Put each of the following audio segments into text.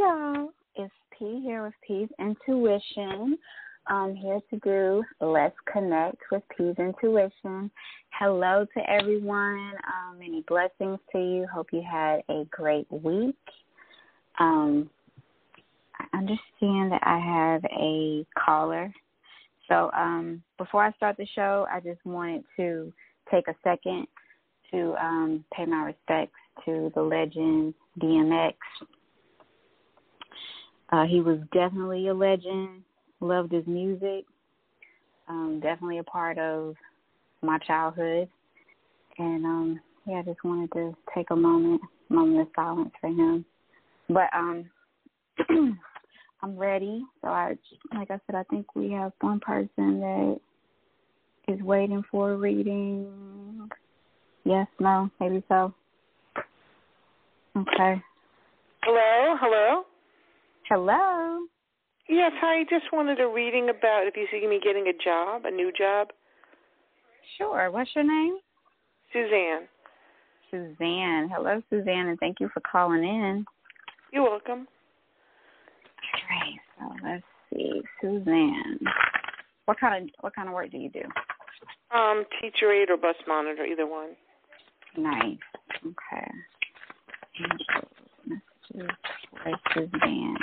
y'all. It's P here with P's Intuition. I'm here to do Let's Connect with P's Intuition. Hello to everyone. Um, many blessings to you. Hope you had a great week. Um, I understand that I have a caller. So um, before I start the show, I just wanted to take a second to um, pay my respects to the legend DMX. Uh, he was definitely a legend. Loved his music. Um, definitely a part of my childhood. And um, yeah, I just wanted to take a moment, moment of silence for him. But um, I'm ready. So I, like I said, I think we have one person that is waiting for a reading. Yes, no, maybe so. Okay. Hello, hello. Hello. Yes, hi. Just wanted a reading about if you see me getting a job, a new job. Sure. What's your name? Suzanne. Suzanne. Hello, Suzanne, and thank you for calling in. You're welcome. All right. So let's see, Suzanne. What kind of what kind of work do you do? Um, teacher aide or bus monitor, either one. Nice. Okay. For Suzanne.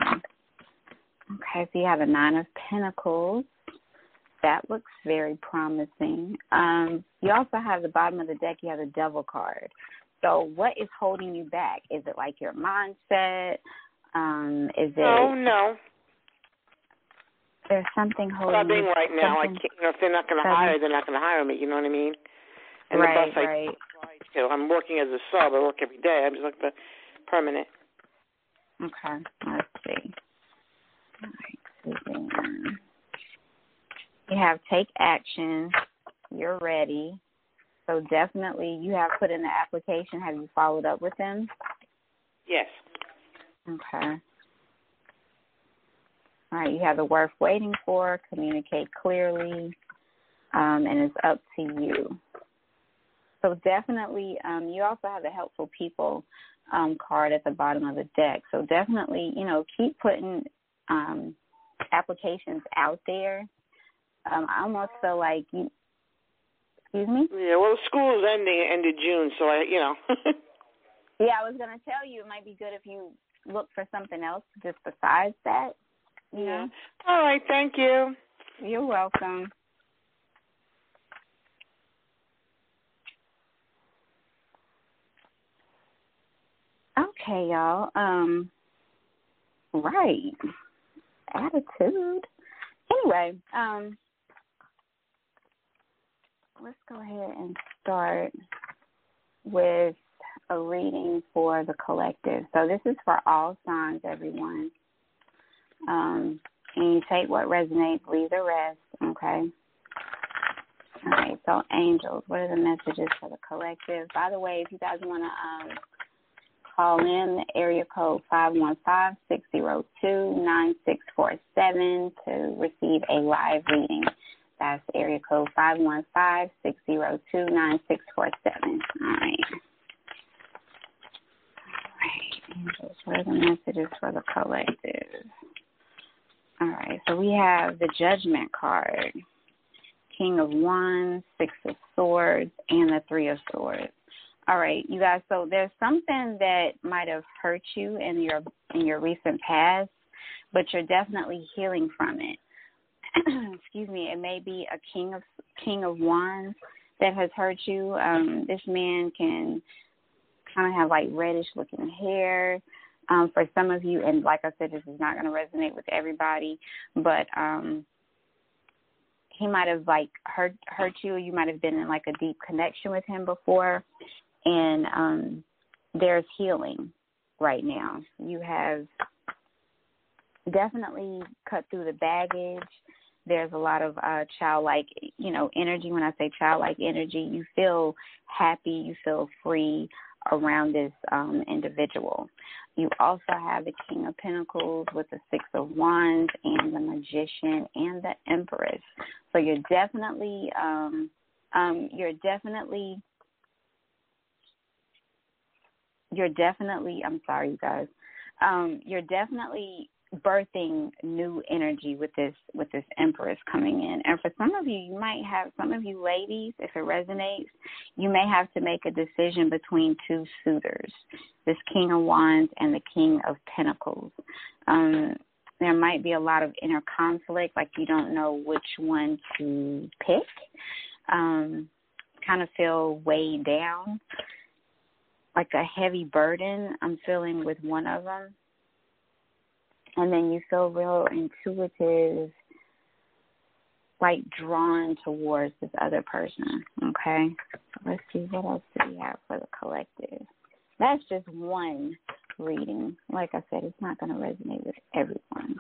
Okay, so you have a nine of pentacles. That looks very promising. Um, you also have the bottom of the deck, you have the devil card. So what is holding you back? Is it like your mindset? Um, is it Oh no. There's something holding I you right now, I can't, you know, if they're not going to Something- hire, they're not going to hire me. You know what I mean? And right, the bus I right. fly to, I'm working as a sub. I work every day. I'm just looking for permanent. Okay, let's see. All right, Suzanne. You have take action. You're ready. So definitely, you have put in the application. Have you followed up with them? Yes. Okay. All right, you have the worth waiting for, communicate clearly, um, and it's up to you. So definitely, um, you also have the helpful people um, card at the bottom of the deck. So definitely, you know, keep putting um, applications out there. Um, I almost feel like you. Excuse me. Yeah. Well, school is ending end of June, so I, you know. Yeah, I was gonna tell you it might be good if you look for something else just besides that. You yeah. know. All right. Thank you. You're welcome. Okay, y'all. Um, right. Attitude. Anyway, um, let's go ahead and start with a reading for the collective. So this is for all signs, everyone. Um, and you take what resonates, leave the rest, okay? All right, so angels, what are the messages for the collective? By the way, if you guys want to um, call in, the area code 515-602-9647 to receive a live reading. That's area code 515-602-9647. All right. All right, angels, what are the messages for the collective? All right, so we have the Judgment card, King of Wands, Six of Swords, and the Three of Swords. All right, you guys. So there's something that might have hurt you in your in your recent past, but you're definitely healing from it. Excuse me. It may be a King of King of Wands that has hurt you. Um, this man can kind of have like reddish looking hair um, for some of you. And like I said, this is not going to resonate with everybody, but um, he might have like hurt hurt you. You might have been in like a deep connection with him before, and um, there's healing right now. You have definitely cut through the baggage. There's a lot of uh, childlike, you know, energy. When I say childlike energy, you feel happy, you feel free around this um, individual. You also have the King of Pentacles with the Six of Wands and the Magician and the Empress. So you're definitely, um, um, you're definitely, you're definitely. I'm sorry, you guys. um, you're definitely birthing new energy with this with this empress coming in and for some of you you might have some of you ladies if it resonates you may have to make a decision between two suitors this king of wands and the king of pentacles um there might be a lot of inner conflict like you don't know which one to pick um kind of feel weighed down like a heavy burden i'm feeling with one of them and then you feel real intuitive, like drawn towards this other person. Okay, let's see what else do we have for the collective. That's just one reading. Like I said, it's not going to resonate with everyone.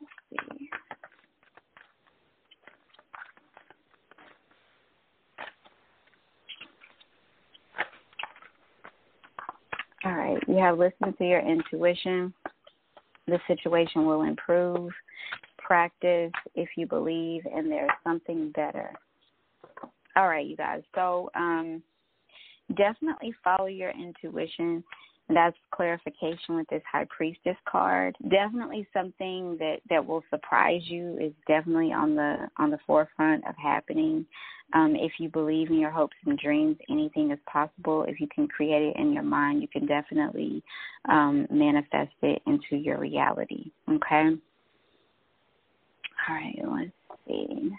Let's see. All right. You have listened to your intuition. The situation will improve. Practice if you believe, and there's something better. All right, you guys. So um, definitely follow your intuition. That's clarification with this high priestess card. Definitely something that that will surprise you is definitely on the on the forefront of happening. Um, if you believe in your hopes and dreams, anything is possible. If you can create it in your mind, you can definitely um, manifest it into your reality. Okay? All right, let's see.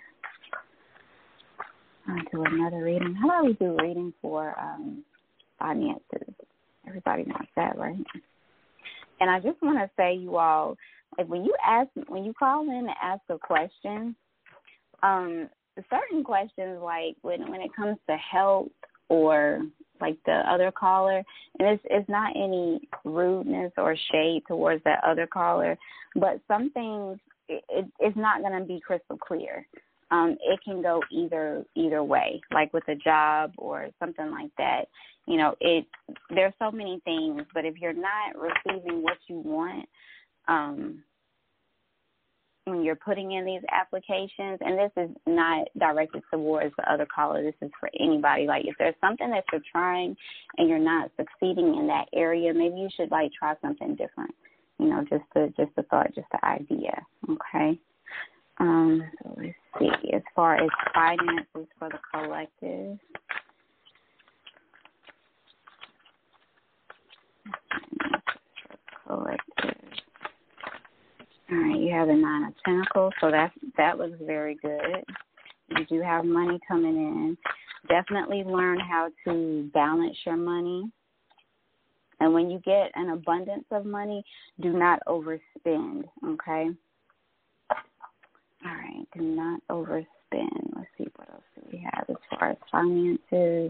I'll do another reading. How about we do reading for um, finances? Everybody wants that, right? And I just want to say, you all, when you ask, when you call in to ask a question, um, certain questions like when when it comes to health or like the other caller and it's it's not any rudeness or shade towards that other caller but some things it, it it's not going to be crystal clear um it can go either either way like with a job or something like that you know it there's so many things but if you're not receiving what you want um when you're putting in these applications, and this is not directed towards the other caller, this is for anybody. Like if there's something that you're trying and you're not succeeding in that area, maybe you should like try something different. You know, just the just the thought, just the idea. Okay. Um, so let's see. As far as finances for the collective. Collective. All right, you have the nine of pentacles, so that that looks very good. You do have money coming in. Definitely learn how to balance your money. And when you get an abundance of money, do not overspend, okay? All right, do not overspend. Let's see what else do we have as far as finances.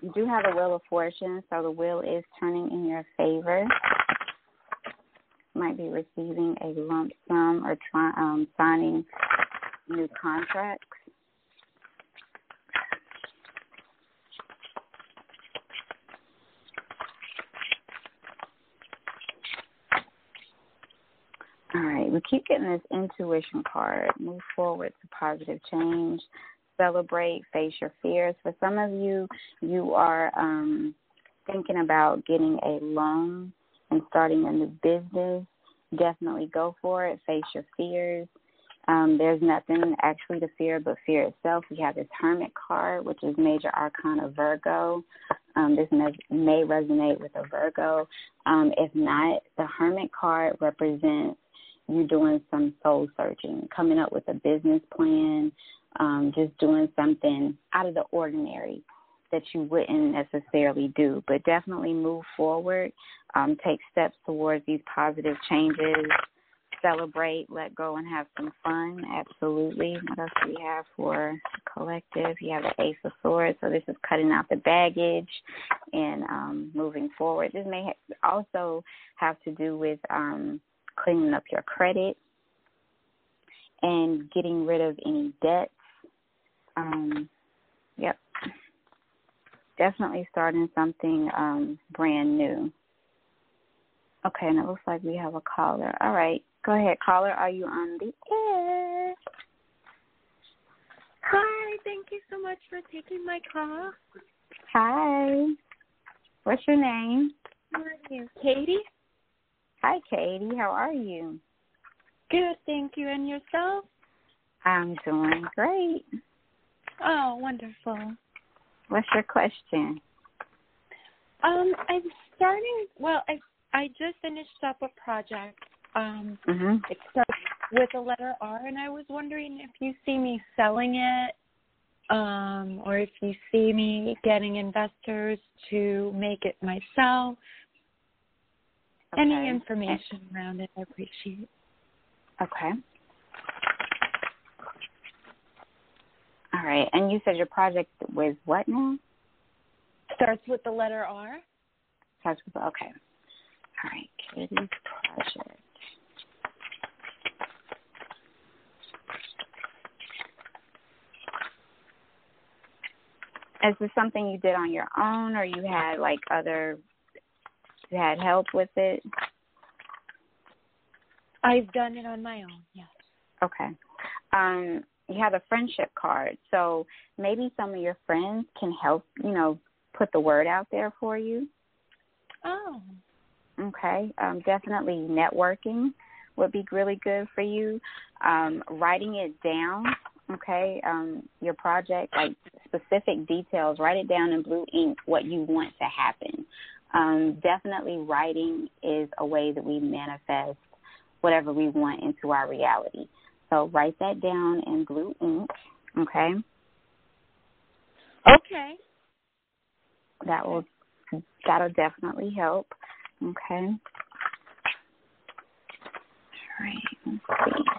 You do have a wheel of fortune, so the wheel is turning in your favor might be receiving a lump sum or try, um, signing new contracts. All right, we keep getting this intuition card. Move forward to positive change. Celebrate, face your fears. For some of you, you are um, thinking about getting a loan and starting a new business, definitely go for it. Face your fears. Um, there's nothing actually to fear but fear itself. We have this Hermit card, which is Major Arcana Virgo. Um, this may, may resonate with a Virgo. Um, if not, the Hermit card represents you doing some soul searching, coming up with a business plan, um, just doing something out of the ordinary that you wouldn't necessarily do, but definitely move forward, um, take steps towards these positive changes, celebrate, let go, and have some fun. Absolutely. What else do we have for collective? You have the Ace of Swords, so this is cutting out the baggage and um, moving forward. This may ha- also have to do with um, cleaning up your credit and getting rid of any debts. Um, yep, definitely starting something um, brand new. Okay, and it looks like we have a caller. All right, go ahead, caller. Are you on the air? Hi, thank you so much for taking my call. Hi. What's your name? morning, Katie. Hi, Katie. How are you? Good, thank you. And yourself? I'm doing great. Oh, wonderful. What's your question? Um, I'm starting. Well, I I just finished up a project. Um, mm-hmm. it starts with a letter R, and I was wondering if you see me selling it, um, or if you see me getting investors to make it myself. Okay. Any information around it, I appreciate. Okay. All right. And you said your project was what now? Starts with the letter R. Starts with okay. All right, Katie's project. Is this something you did on your own, or you had like other, had help with it? I've done it on my own. Yes. Okay. Um, you have a friendship card, so maybe some of your friends can help. You know, put the word out there for you. Oh. Okay. Um, definitely networking would be really good for you. Um, writing it down, okay, um, your project, like specific details, write it down in blue ink what you want to happen. Um, definitely writing is a way that we manifest whatever we want into our reality. So write that down in blue ink, okay? Okay. That will that'll definitely help. Okay. All right. Let's see.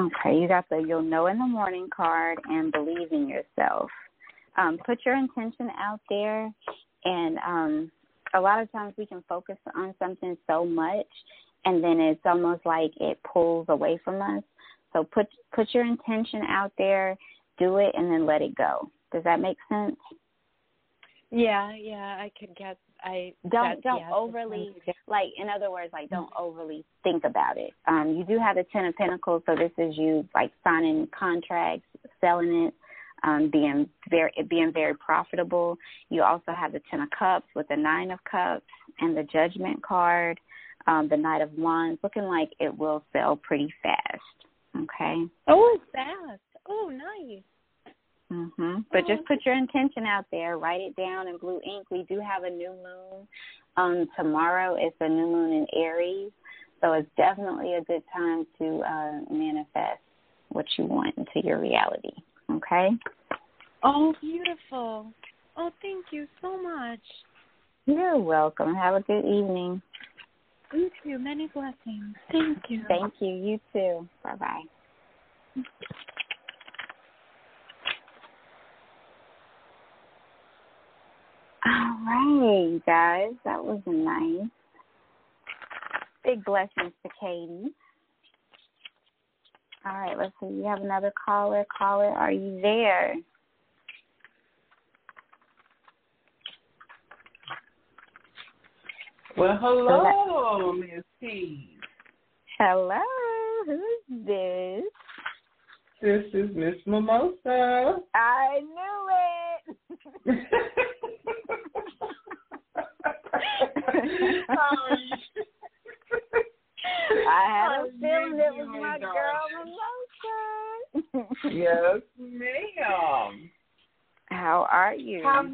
Okay, you got the you'll know in the morning card and believe in yourself. Um, put your intention out there, and um, a lot of times we can focus on something so much, and then it's almost like it pulls away from us. So put put your intention out there, do it, and then let it go. Does that make sense? Yeah, yeah, I could get. I don't don't yeah, overly like. In other words, like don't overly think about it. Um, you do have the Ten of Pentacles, so this is you like signing contracts, selling it, um, being very being very profitable. You also have the Ten of Cups with the Nine of Cups and the Judgment card, um, the Knight of Wands, looking like it will sell pretty fast. Okay. Oh, fast. Oh, nice. Mhm. But just put your intention out there. Write it down in blue ink. We do have a new moon um tomorrow. It's a new moon in Aries, so it's definitely a good time to uh manifest what you want into your reality. Okay? Oh, beautiful. Oh, thank you so much. You're welcome. Have a good evening. Thank you too. Many blessings. Thank you. Thank you. You too. Bye bye. All right, guys. That was nice. Big blessings to Katie. All right, let's see. You have another caller. Caller, are you there? Well, hello, Miss T. Hello, who's this? This is Miss Mimosa. I knew it. How are you? I had How a oh, feeling it was my darling? girl Mimosa. yes, ma'am. How are you? How,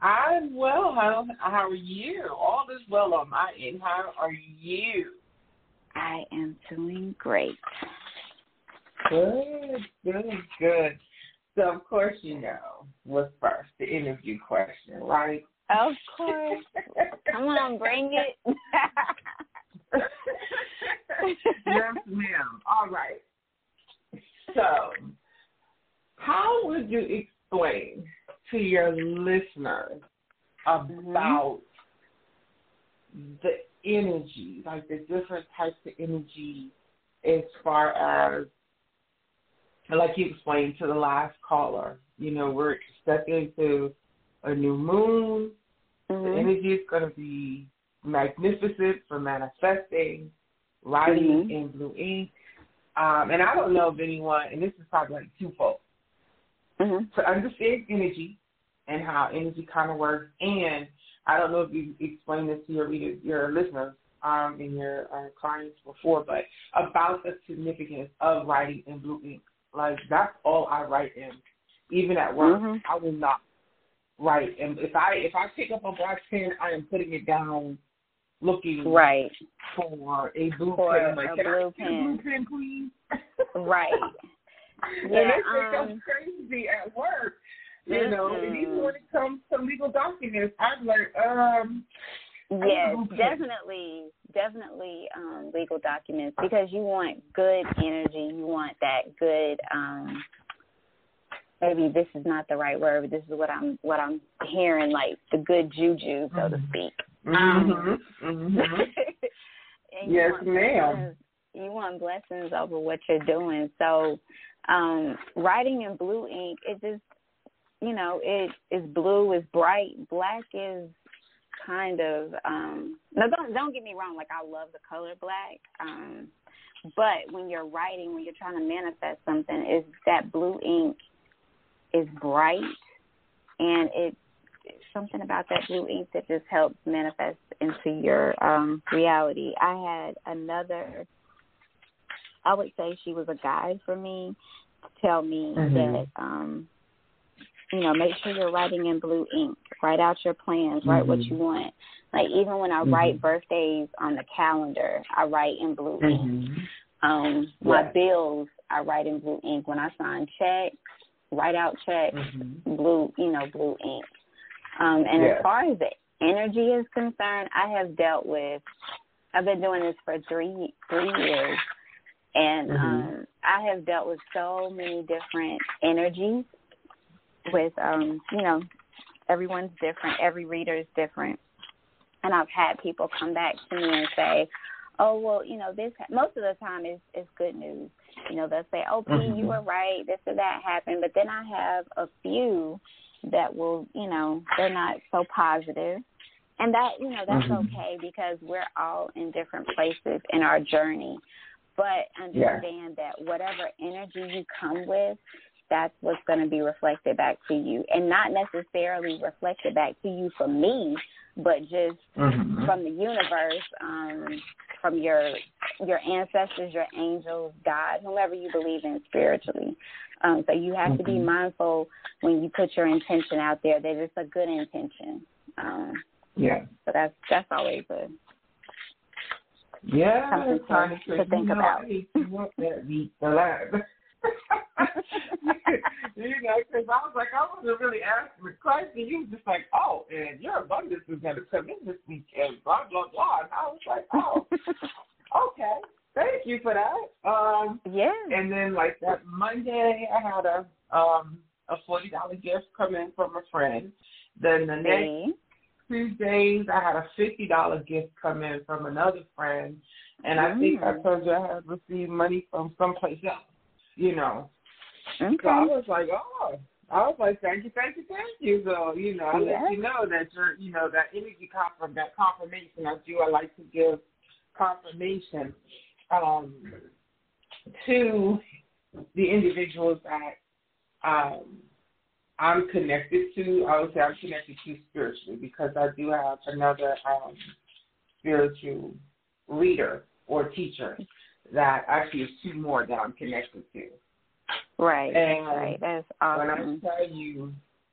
I'm well. How how are you? All is well on my end. How are you? I am doing great. Good, good, good. So of course you know what's first, the interview question, right? Of course. Come on, bring it. yes, ma'am. All right. So, how would you explain to your listeners about the energy, like the different types of energy, as far as, like you explained to the last caller, you know, we're stepping into a new moon. The Mhm. energy is going to be magnificent for manifesting, writing Mhm. in blue ink, um, and I don't know if anyone, and this is probably like twofold, mm-hmm. to understand energy and how energy kind of works, and I don't know if you explained this to your readers, your listeners, um, and your uh, clients before, but about the significance of writing in blue ink. Like that's all I write in. Even at work, Mhm. I will not write. And if I if I pick up a black pen, I am putting it down, looking Right. for a blue For pen. I'm like, a can I blue a pen." blue pen, please? Right. and Yeah, they think um, I'm crazy at work. You know, and even when it comes to legal documents, I'm like, um, Yes, definitely, definitely um, legal documents because you want good energy. You want that good. Um, maybe this is not the right word, but this is what I'm what I'm hearing, like the good juju, so to Mhm. speak. mhm, mhm. and you Yes, want ma'am. blessings- You want blessings over what you're doing. So, um, writing in blue ink, it just, you know, it is blue is bright. Black is kind of. um No, don't don't get me wrong. Like I love the color black. Um, but when you're writing, when you're trying to manifest something, is that blue ink is bright, and it something about that blue ink that just helps manifest into your um reality. I had another I would say she was a guide for me to tell me Mhm. that um you know, make sure you're writing in blue ink. Write out your plans, write what Mhm. you want. Like even when I Mhm. write birthdays on the calendar, I write in blue ink. Mhm. Um, my bills I write in blue ink. When I sign checks, write out checks, Mhm. blue, you know, blue ink. Um, and Yes. as far as the energy is concerned, I have dealt with. I've been doing this for three three years, and Mhm. um, I have dealt with so many different energies. With um, you know, everyone's different. Every reader is different, and I've had people come back to me and say, "Oh, well, you know, this." Most of the time, is is good news. You know, they'll say, "Oh, P, you were right. This or that happened." But then I have a few that will, you know, they're not so positive. And that, you know, that's Mhm. okay because we're all in different places in our journey. But understand that whatever energy you come with, that's what's going to be reflected back to you. And not necessarily reflected back to you from me, but just Mhm. from the universe, um, from your your ancestors, your angels, God, whomever you believe in spiritually. Um, so you have to be Mhm. mindful when you put your intention out there that it's a good intention. Um, Yeah. so that's that's always a Yeah, Something to- to, think about. I need to want that beat the lab. You know, because I was like, I wasn't really asking the question. You was just like, oh, and your abundance is going to come in this weekend, blah, blah, blah. And I was like, oh, okay. Thank you for that. Um, yeah. and then like that Monday, I had a um a forty dollar gift come in from a friend. Then the next See? two days, I had a fifty dollar gift come in from another friend, and I think I Mm. told you I had received money from someplace else. You know, so I was like, oh. I was like, thank you, thank you, thank you. So, you know, I Yeah. let you know that you're, you know, that energy confirm, that confirmation. I do. I like to give confirmation um, to the individuals that um, I'm connected to. I would say I'm connected to spiritually because I do have another um, spiritual leader or teacher that actually is two more that I'm connected to. Right. And right. That's awesome. When I tell you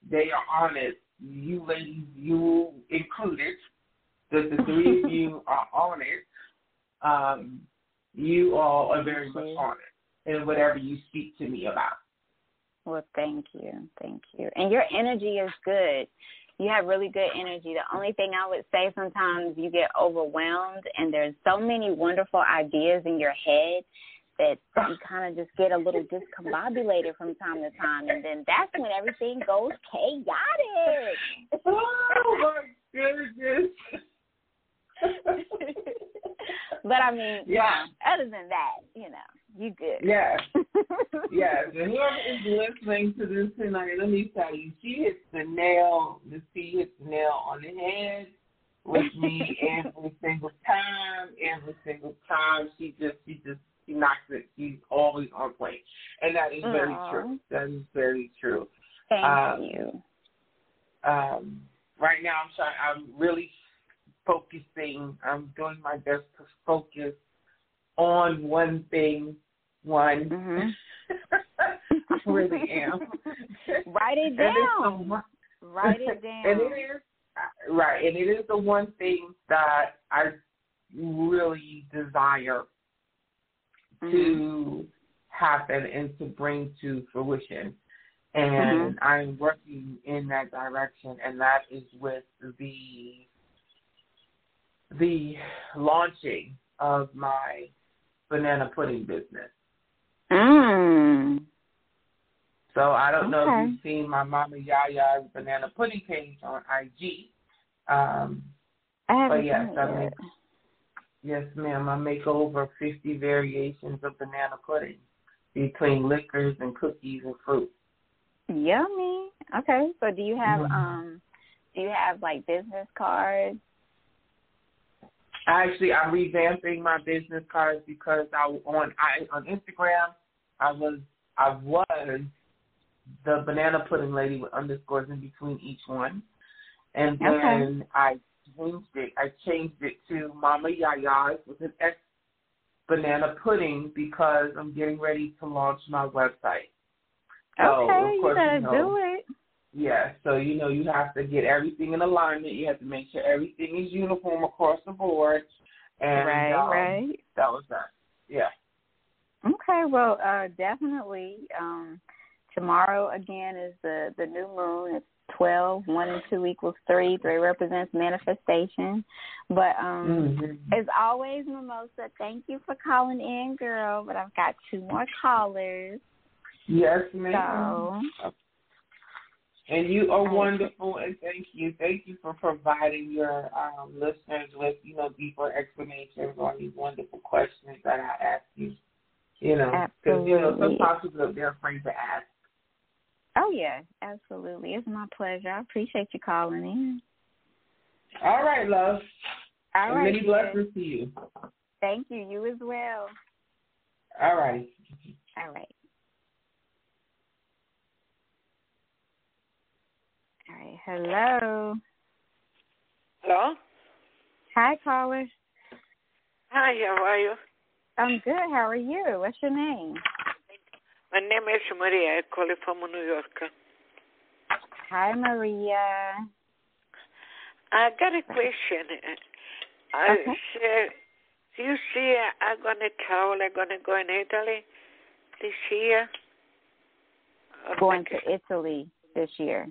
they are on it, you ladies, you included, the, the three of you are on it. Um, you all are very much on it in whatever you speak to me about. Well, thank you. Thank you. And your energy is good. You have really good energy. The only thing I would say sometimes you get overwhelmed and there's so many wonderful ideas in your head that you kind of just get a little discombobulated from time to time. And then that's when everything goes chaotic. Oh my goodness. but I mean, Yeah. other than that, you know, you good. yes, yes. And whoever is listening to this tonight, let me tell you, she hits the nail, the C hits the nail on the head with me every single time. Every single time, she just, she just, she knocks it. She's always on point, and that is very Aw. true. That is very true. Thank Um, you. Um, right now, I'm trying. I'm really focusing. I'm doing my best to focus on one thing. One. Mhm. I really am. Write it And it's the down. one- Write it down. and it is right, and it is the one thing that I really desire Mhm. to happen and to bring to fruition. And Mm-hmm. I'm working in that direction, and that is with the the launching of my banana pudding business. Mm. So I don't know if you've seen my Mama Yaya banana pudding page on IG. Um, I haven't But yes, seen I it mean- yet. yes, ma'am. I make over 50 variations of banana pudding between liquors and cookies and fruit. Yummy. Okay. So do you have Mhm. um do you have like business cards? Actually, I'm revamping my business cards because I on I on Instagram I was I was the banana pudding lady with underscores in between each one, and then Okay. I changed it. I changed it to Mama Yaya's with an X banana pudding because I'm getting ready to launch my website. So, okay, you gotta you know, do it. Yeah, so you know you have to get everything in alignment. You have to make sure everything is uniform across the board. And right, um, right. that was that. Yeah. Okay, well, uh definitely. Um tomorrow again is the the new moon. It's twelve. One and two equals three. Three represents manifestation. But um Mm-hmm. as always, Mimosa, thank you for calling in, girl. But I've got two more callers. Yes, ma'am. So And you are Thank wonderful, and thank you, thank you for providing your um, listeners with you know deeper explanations on these wonderful questions that I ask you. You know, because you know sometimes people they're afraid to ask. Oh yeah, absolutely. It's my pleasure. I appreciate you calling in. All right, love. All and right. many sis. blessings to you. Thank you. You as well. All right. All right. All right. Hello. Hello? Hi, caller. Hi, how are you? I'm good. How are you? What's your name? My name is Maria. I call you from New York. Hi, Maria. I got a question. I Okay. said, do you see I'm going to travel, I'm going to go in Italy this year? Going to Italy this year.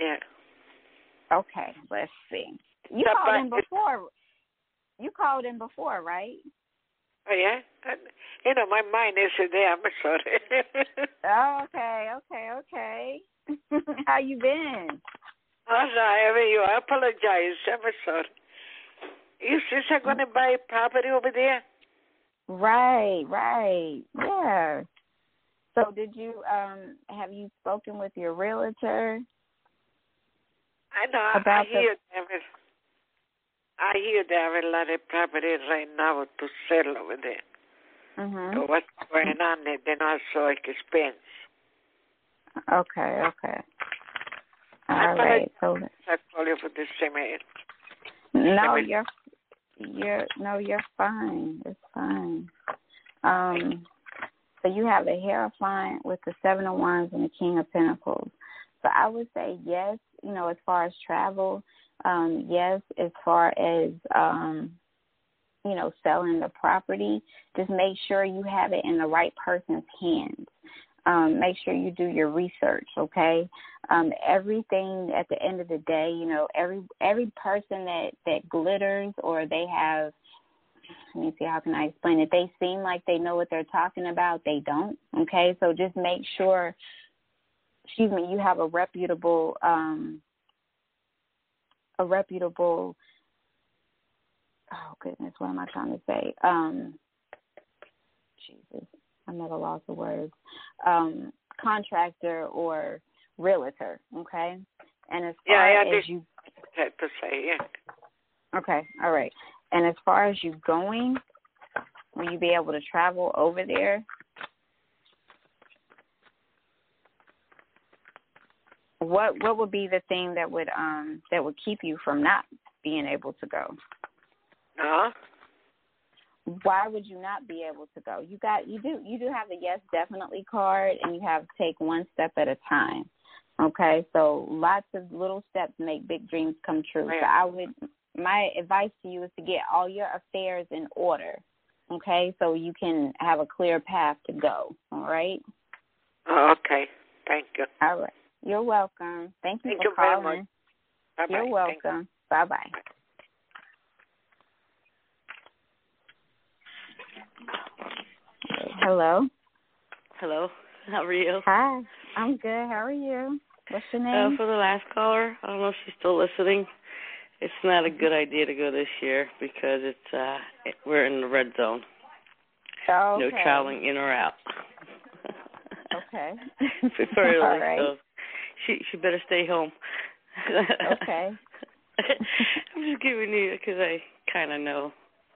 Yeah. Okay. Let's see. You called in before. You called in before, right? Oh, yeah? I, you know, my mind is there. I'm sorry. Oh, okay. Okay. Okay. How you been? Oh, sorry, you. I apologize. I'm sorry. You I'm going to buy property over there? Right, right. Yeah. So did you um have you spoken with your realtor? I know. I About the- hear there is, I hear there are a lot of property right now to sell over there. Mm-hmm. So what's going on? They- They're not so expensive. Okay, okay. I All thought right. So I call you for the same area. no, you're you're no, you're fine. It's fine. Um so you have the Hierophant with the Seven of Wands and the King of Pentacles. So I would say yes, you know, as far as travel, um, yes, as far as um, you know, selling the property, just make sure you have it in the right person's hands. Um, make sure you do your research, okay? Um, everything at the end of the day, you know, every every person that that glitters or they have let me see how can I explain it. They seem like they know what they're talking about. They don't. Okay, so just make sure. Excuse me. You have a reputable, um, a reputable. Oh goodness, what am I trying to say? Um, Jesus, I'm at a loss of words. Um, contractor or realtor. Okay, and as Yeah, far I as you Had to say, yeah. Okay, all right. And as far as you going, Will you be able to travel over there? What what would be the thing that would um that would keep you from not being able to go? Huh? Why would you not be able to go? You got you do you do have the yes definitely card and you have take one step at a time. Okay, so lots of little steps make big dreams come true. Right. So I would my advice to you is to get all your affairs in order. Okay, so you can have a clear path to go. All right. Oh, okay. Thank you. All right. You're welcome. Thank you Thank for you very calling. much. Bye-bye. You're Thank you. welcome. Bye bye. Hello. Hello. How are you? Hi. I'm good. How are you? What's your Uh, name? for the last caller, I don't know if she's still listening. It's not a good idea to go this year because it's uh it, we're in the red zone. oh, No traveling in or out. Okay. Preferably, All right. She she better stay home. Okay. I'm just giving you because I kind of know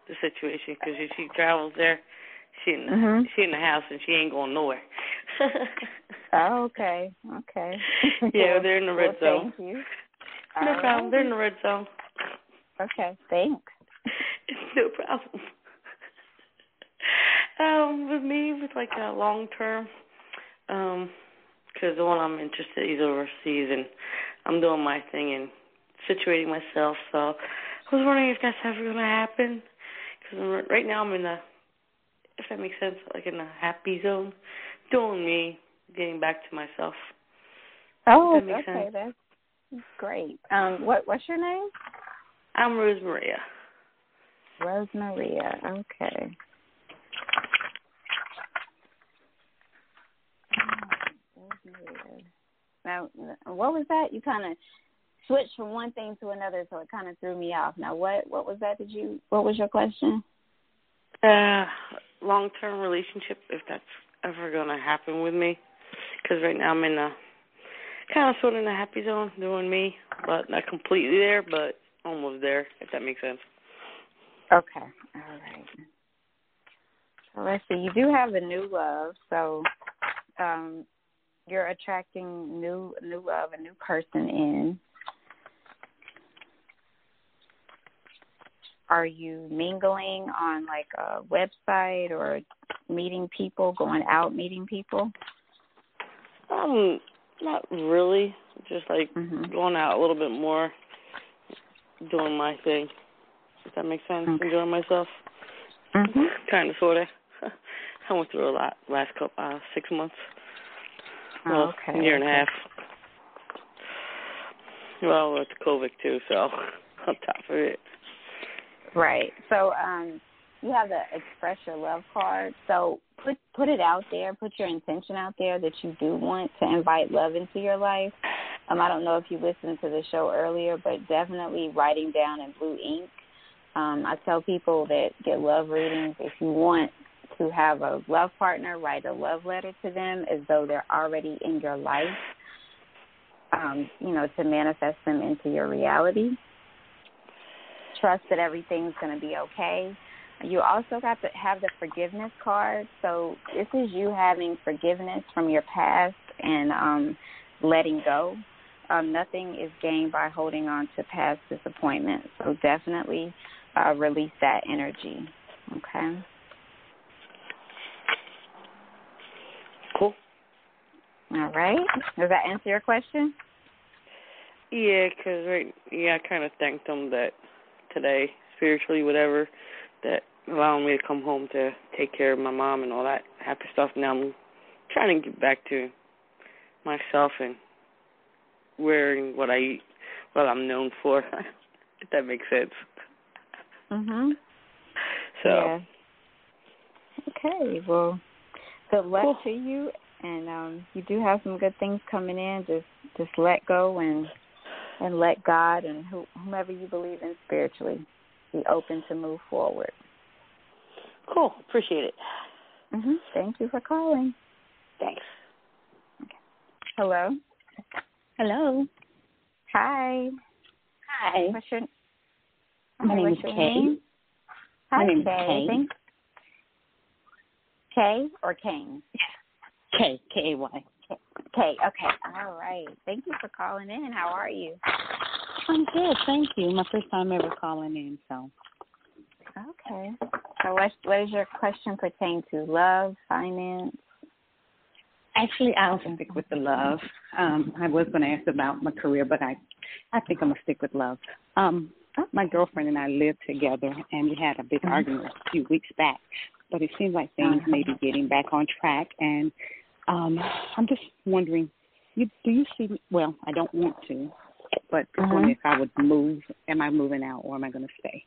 the situation because if she travels there, she in the, Mhm. she in the house and she ain't going nowhere. Oh, okay. Okay. Yeah, they're in the red well, zone. Thank you. No All problem. They're in the red zone. Okay. Thanks. no problem. Um, with me, with like a long term, um, because the one I'm interested is overseas and I'm doing my thing and situating myself. So I was wondering if that's ever gonna happen. Because right now I'm in the, if that makes sense, like in the happy zone, doing me, getting back to myself. Oh, that okay. sense. That's great. Um, what what's your name? I'm Rose Maria. Rose Maria. Okay. Now, what was that? You kind of switched from one thing to another, so it kind of threw me off. Now, what what was that? Did you? What was your question? Uh, long term relationship, if that's ever gonna happen with me, because right now I'm in a kind of sort of in a happy zone, doing me, but not completely there, but almost there, if that makes sense. Okay. All right. So let's see. You do have a new love, so um, you're attracting new new love, a new person in. Are you mingling on like a website or meeting people, going out meeting people? Um, not really, just like Mhm. going out a little bit more, doing my thing. If that makes sense, Okay. enjoying myself, Mhm. kind of, sort of. I went through a lot last couple uh, six months. Well, okay. a year and a half. Well, it's COVID too, so on top of it. Right. So um you have the express your love card. So put put it out there, put your intention out there that you do want to invite love into your life. Um I don't know if you listened to the show earlier, but definitely writing down in blue ink. Um I tell people that get love readings if you want to have a love partner, write a love letter to them as though they're already in your life. Um, you know, to manifest them into your reality trust that everything's going to be okay. You also got to have the forgiveness card. So this is you having forgiveness from your past and um, letting go. Um, nothing is gained by holding on to past disappointments. So definitely uh, release that energy. Okay. Cool. All right. Does that answer your question? Yeah, 'cause right, yeah, I kind of thanked them that today, spiritually, whatever, that allowing me to come home to take care of my mom and all that happy stuff. Now I'm trying to get back to myself and wearing what I what I'm known for. if that makes sense. Mhm. So Yeah. Okay. Well, good luck Cool. to you, and um, you do have some good things coming in. Just just let go and and let God and who, whomever you believe in spiritually be open to move forward. cool. Appreciate it. hmm Thank you for calling. Thanks. Hello. Hello. Hi. Hi. What's your My name what's is your Kay. name? My Hi, name is Kay. Kay. Thanks, K or Kane? K K A Y. K. Okay. All right. Thank you for calling in. How are you? I'm good, thank you. My first time ever calling in, so Okay. So what what does your question pertain to? Love, finance? actually I'll stick with the love. Um, I was gonna ask about my career, but I I think I'm gonna stick with love. Um my girlfriend and I lived together and we had a big argument a few weeks back. But it seems like things may be getting back on track and um I'm just wondering you do you see well, I don't want to, but wondering if I would move am I moving out or am I gonna stay?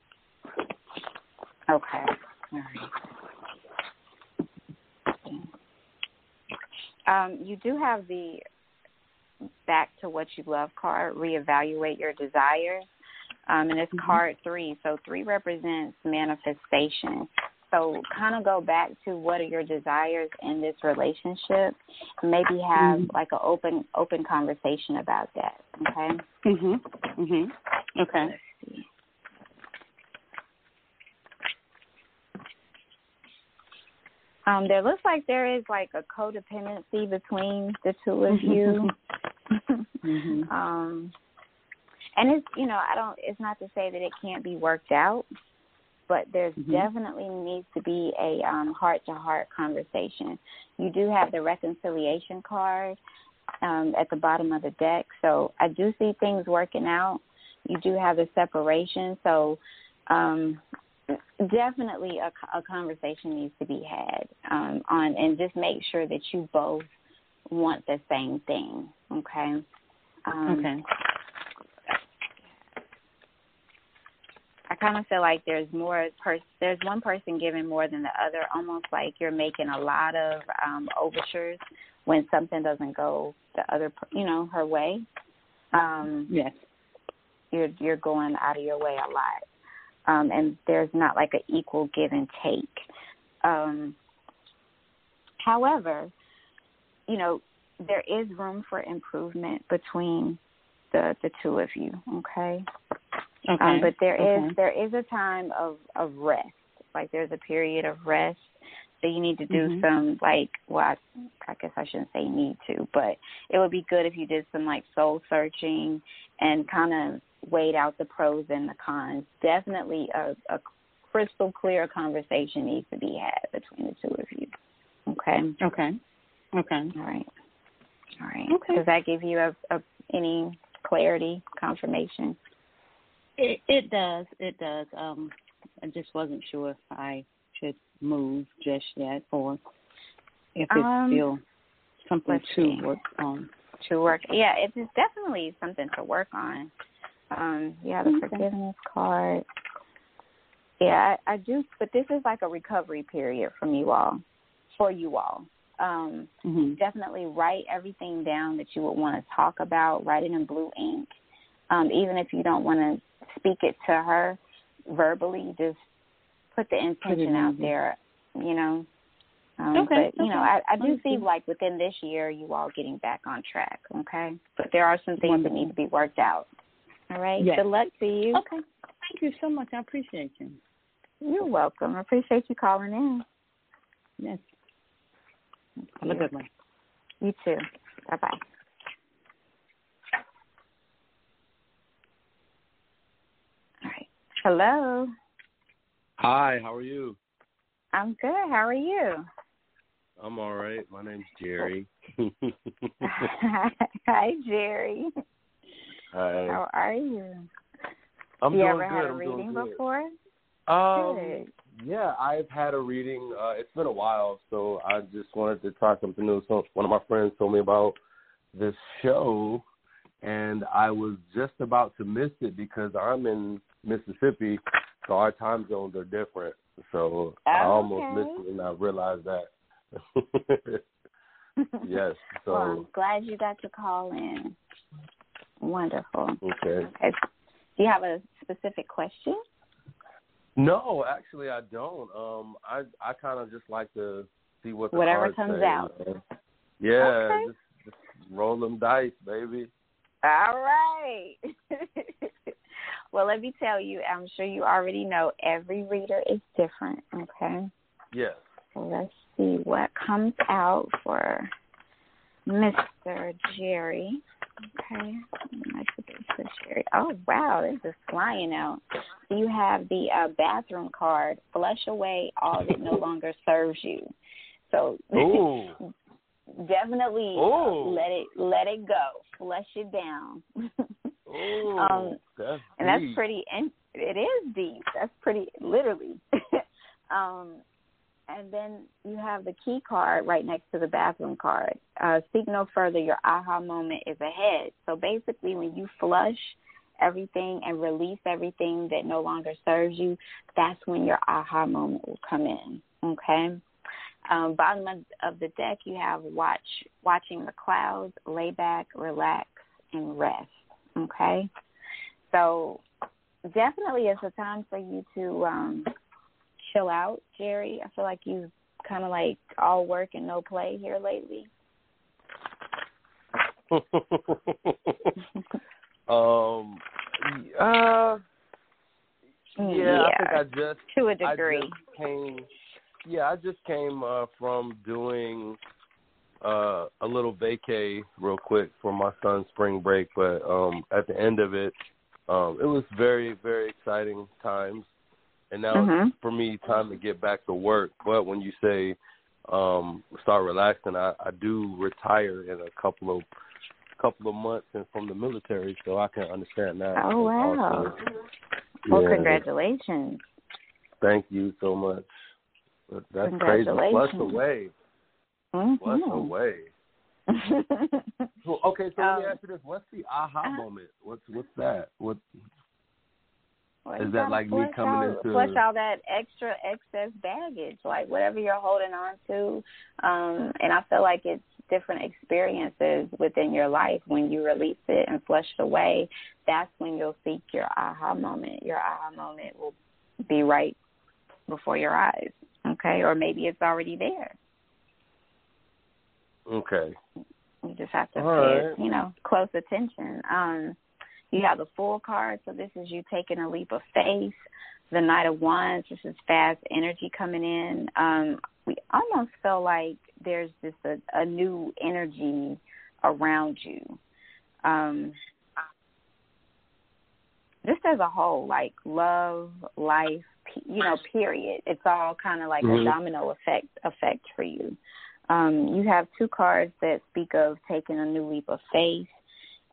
Okay. All right. Um, you do have the back to what you love card, reevaluate your desires. Um, and it's card three. So three represents manifestation. So kind of go back to what are your desires in this relationship. Maybe have like an open open conversation about that. Okay. Mhm. Mhm. Okay. Let's see. Um, there looks like there is like a codependency between the two of you. Mhm. um, and it's you know I don't. It's not to say that it can't be worked out, but there's Mhm. definitely needs to be a um, heart-to-heart conversation. You do have the reconciliation card um, at the bottom of the deck, so I do see things working out. You do have the separation, so um, definitely a, a conversation needs to be had um, on, and just make sure that you both want the same thing. Okay. Um, Okay. I kind of feel like there's more pers- there's one person giving more than the other, almost like you're making a lot of um overtures when something doesn't go the other, you know, her way. Um Yes. you're you're going out of your way a lot. Um and there's not like an equal give and take. Um however, you know, there is room for improvement between the the two of you, okay? Okay. Um, but there is Okay. there is a time of of rest. Like there's a period of rest. So you need to do Mhm. some like well, I, I guess I shouldn't say need to, but it would be good if you did some like soul searching and kind of weighed out the pros and the cons. Definitely a, a crystal clear conversation needs to be had between the two of you. Okay. Okay. Okay. All right. All right. Okay. Does that give you a, a any clarity, confirmation? It it does. It does. Um I just wasn't sure if I should move just yet or if it's Um, still something to see. work on. to work. Yeah, it's definitely something to work on. Um, yeah, the Okay. forgiveness card. Yeah, I, I do, but this is like a recovery period from you all, for you all. Um, Mhm. definitely write everything down that you would want to talk about. Write it in blue ink. Um, even if you don't want to speak it to her verbally, just put the intention out there. You know. Um, Okay, But you know. I, I do see like within this year, you all getting back on track. Okay, but there are some things that need to be worked out. All right. Yes. Good luck to you. Okay. Thank you so much. I appreciate you. You're welcome. I appreciate you calling in. Yes. Have a good one. You too. Bye bye. All right. Hello. Hi, how are you? I'm good. How are you? I'm all right. My name's Jerry. Hi, Jerry. Hi. How are you? I'm you doing ever good. had a I'm reading before? Um, Good. yeah, I've had a reading. Uh, it's been a while, so I just wanted to try something new. So one of my friends told me about this show, and I was just about to miss it because I'm in Mississippi, so our time zones are different. So I Oh, almost missed it, and I realized that. yes. So well, I'm glad you got to call in. Wonderful. okay. Okay. Do you have a specific question? No, actually, I don't. Um, I I kind of just like to see what the Whatever comes say, out. Yeah, Okay. just, just roll them dice, baby. All right. well, let me tell you, I'm sure you already know every reader is different, okay? Yes. So let's see what comes out for Mr. Jerry. Okay. Jerry. Oh wow, this is flying out. So you have the uh, bathroom card. Flush away all that no longer serves you. So definitely Ooh. let it let it go. Flush it down. Ooh, um, that's and that's deep. pretty. And it is deep. That's pretty literally. um, and then you have the key card right next to the bathroom card. Uh, seek no further. Your aha moment is ahead. So basically, when you flush everything and release everything that no longer serves you, that's when your aha moment will come in. Okay. Um, bottom of, of the deck, you have watch watching the clouds, lay back, relax, and rest. Okay. So definitely, it's a time for you to um, chill out, Jerry. I feel like you kind of like all work and no play here lately. um. Uh. Yeah, I think I just to a degree. just came. Yeah, I just came uh, from doing uh, a little vacay real quick for my son's spring break, but um, at the end of it, um, it was very very exciting times, and now Mhm. it's for me time to get back to work. But when you say um, start relaxing, I, I do retire in a couple of couple of months and from the military, so I can understand that. Oh wow! also. Well, Yeah. congratulations. Thank you so much. That's crazy. Flush Congratulations. away. Flush Mhm. away. So, okay, so let me Um, ask you this: What's the aha uh-huh. moment? What's what's that? What? Well, Is that like me coming out, into- flush all that extra excess baggage, like whatever you're holding on to? Um, and I feel like it's different experiences within your life when you release it and flush it away. That's when you'll seek your aha moment. Your aha moment will be right before your eyes, okay? Or maybe it's already there. Okay. You just have to All pay, right. you know, close attention. Um, you have the Fool card, so this is you taking a leap of faith. The Knight of Wands, this is fast energy coming in. Um, we almost feel like there's just a, a new energy around you. Um, just as a whole, like love, life, you know, period. It's all kind of like Mhm. a domino effect effect for you. Um, you have two cards that speak of taking a new leap of faith,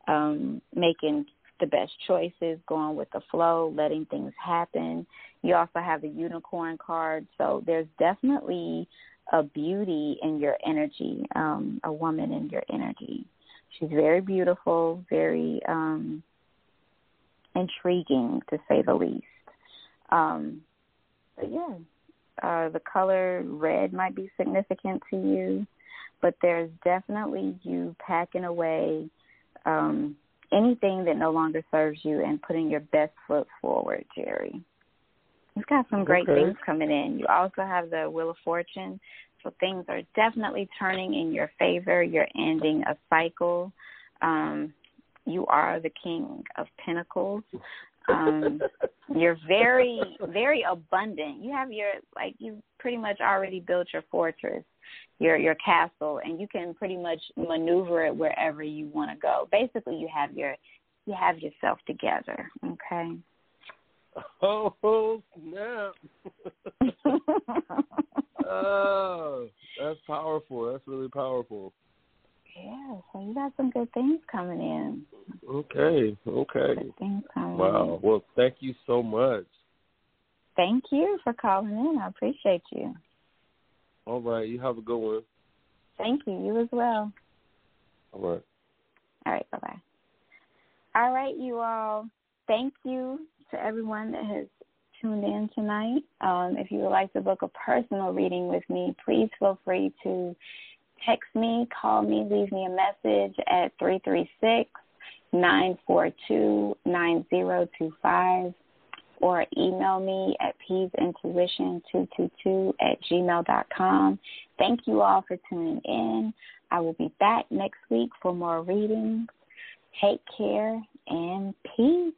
um, making the best choices, going with the flow, letting things happen. You also have the unicorn card, so there's definitely a beauty in your energy, um, a woman in your energy. She's very beautiful, very um, intriguing to say the least. Um, but yeah, uh, the color red might be significant to you, but there's definitely you packing away um, anything that no longer serves you and putting your best foot forward, Jerry. You've got some great Okay. things coming in. You also have the Wheel of Fortune, so things are definitely turning in your favor. You're ending a cycle. Um, you are the King of Pentacles. Um, you're very, very abundant. You have your like you pretty much already built your fortress, your your castle, and you can pretty much maneuver it wherever you want to go. Basically, you have your you have yourself together. Okay. Oh snap! oh, that's powerful. That's really powerful. Yeah, so you got some good things coming in. Okay. Okay. Good things coming Wow. in. Well, thank you so much. Thank you for calling in. I appreciate you. All right. You have a good one. Thank you. You as well. All right. All right, bye bye. All right, you all. Thank you to everyone that has tuned in tonight. Um, if you would like to book a personal reading with me, please feel free to text me, call me, leave me a message at three three six nine four two nine zero two five or email me at peasintuition222 at gmail dot com. Thank you all for tuning in. I will be back next week for more readings. Take care and peace.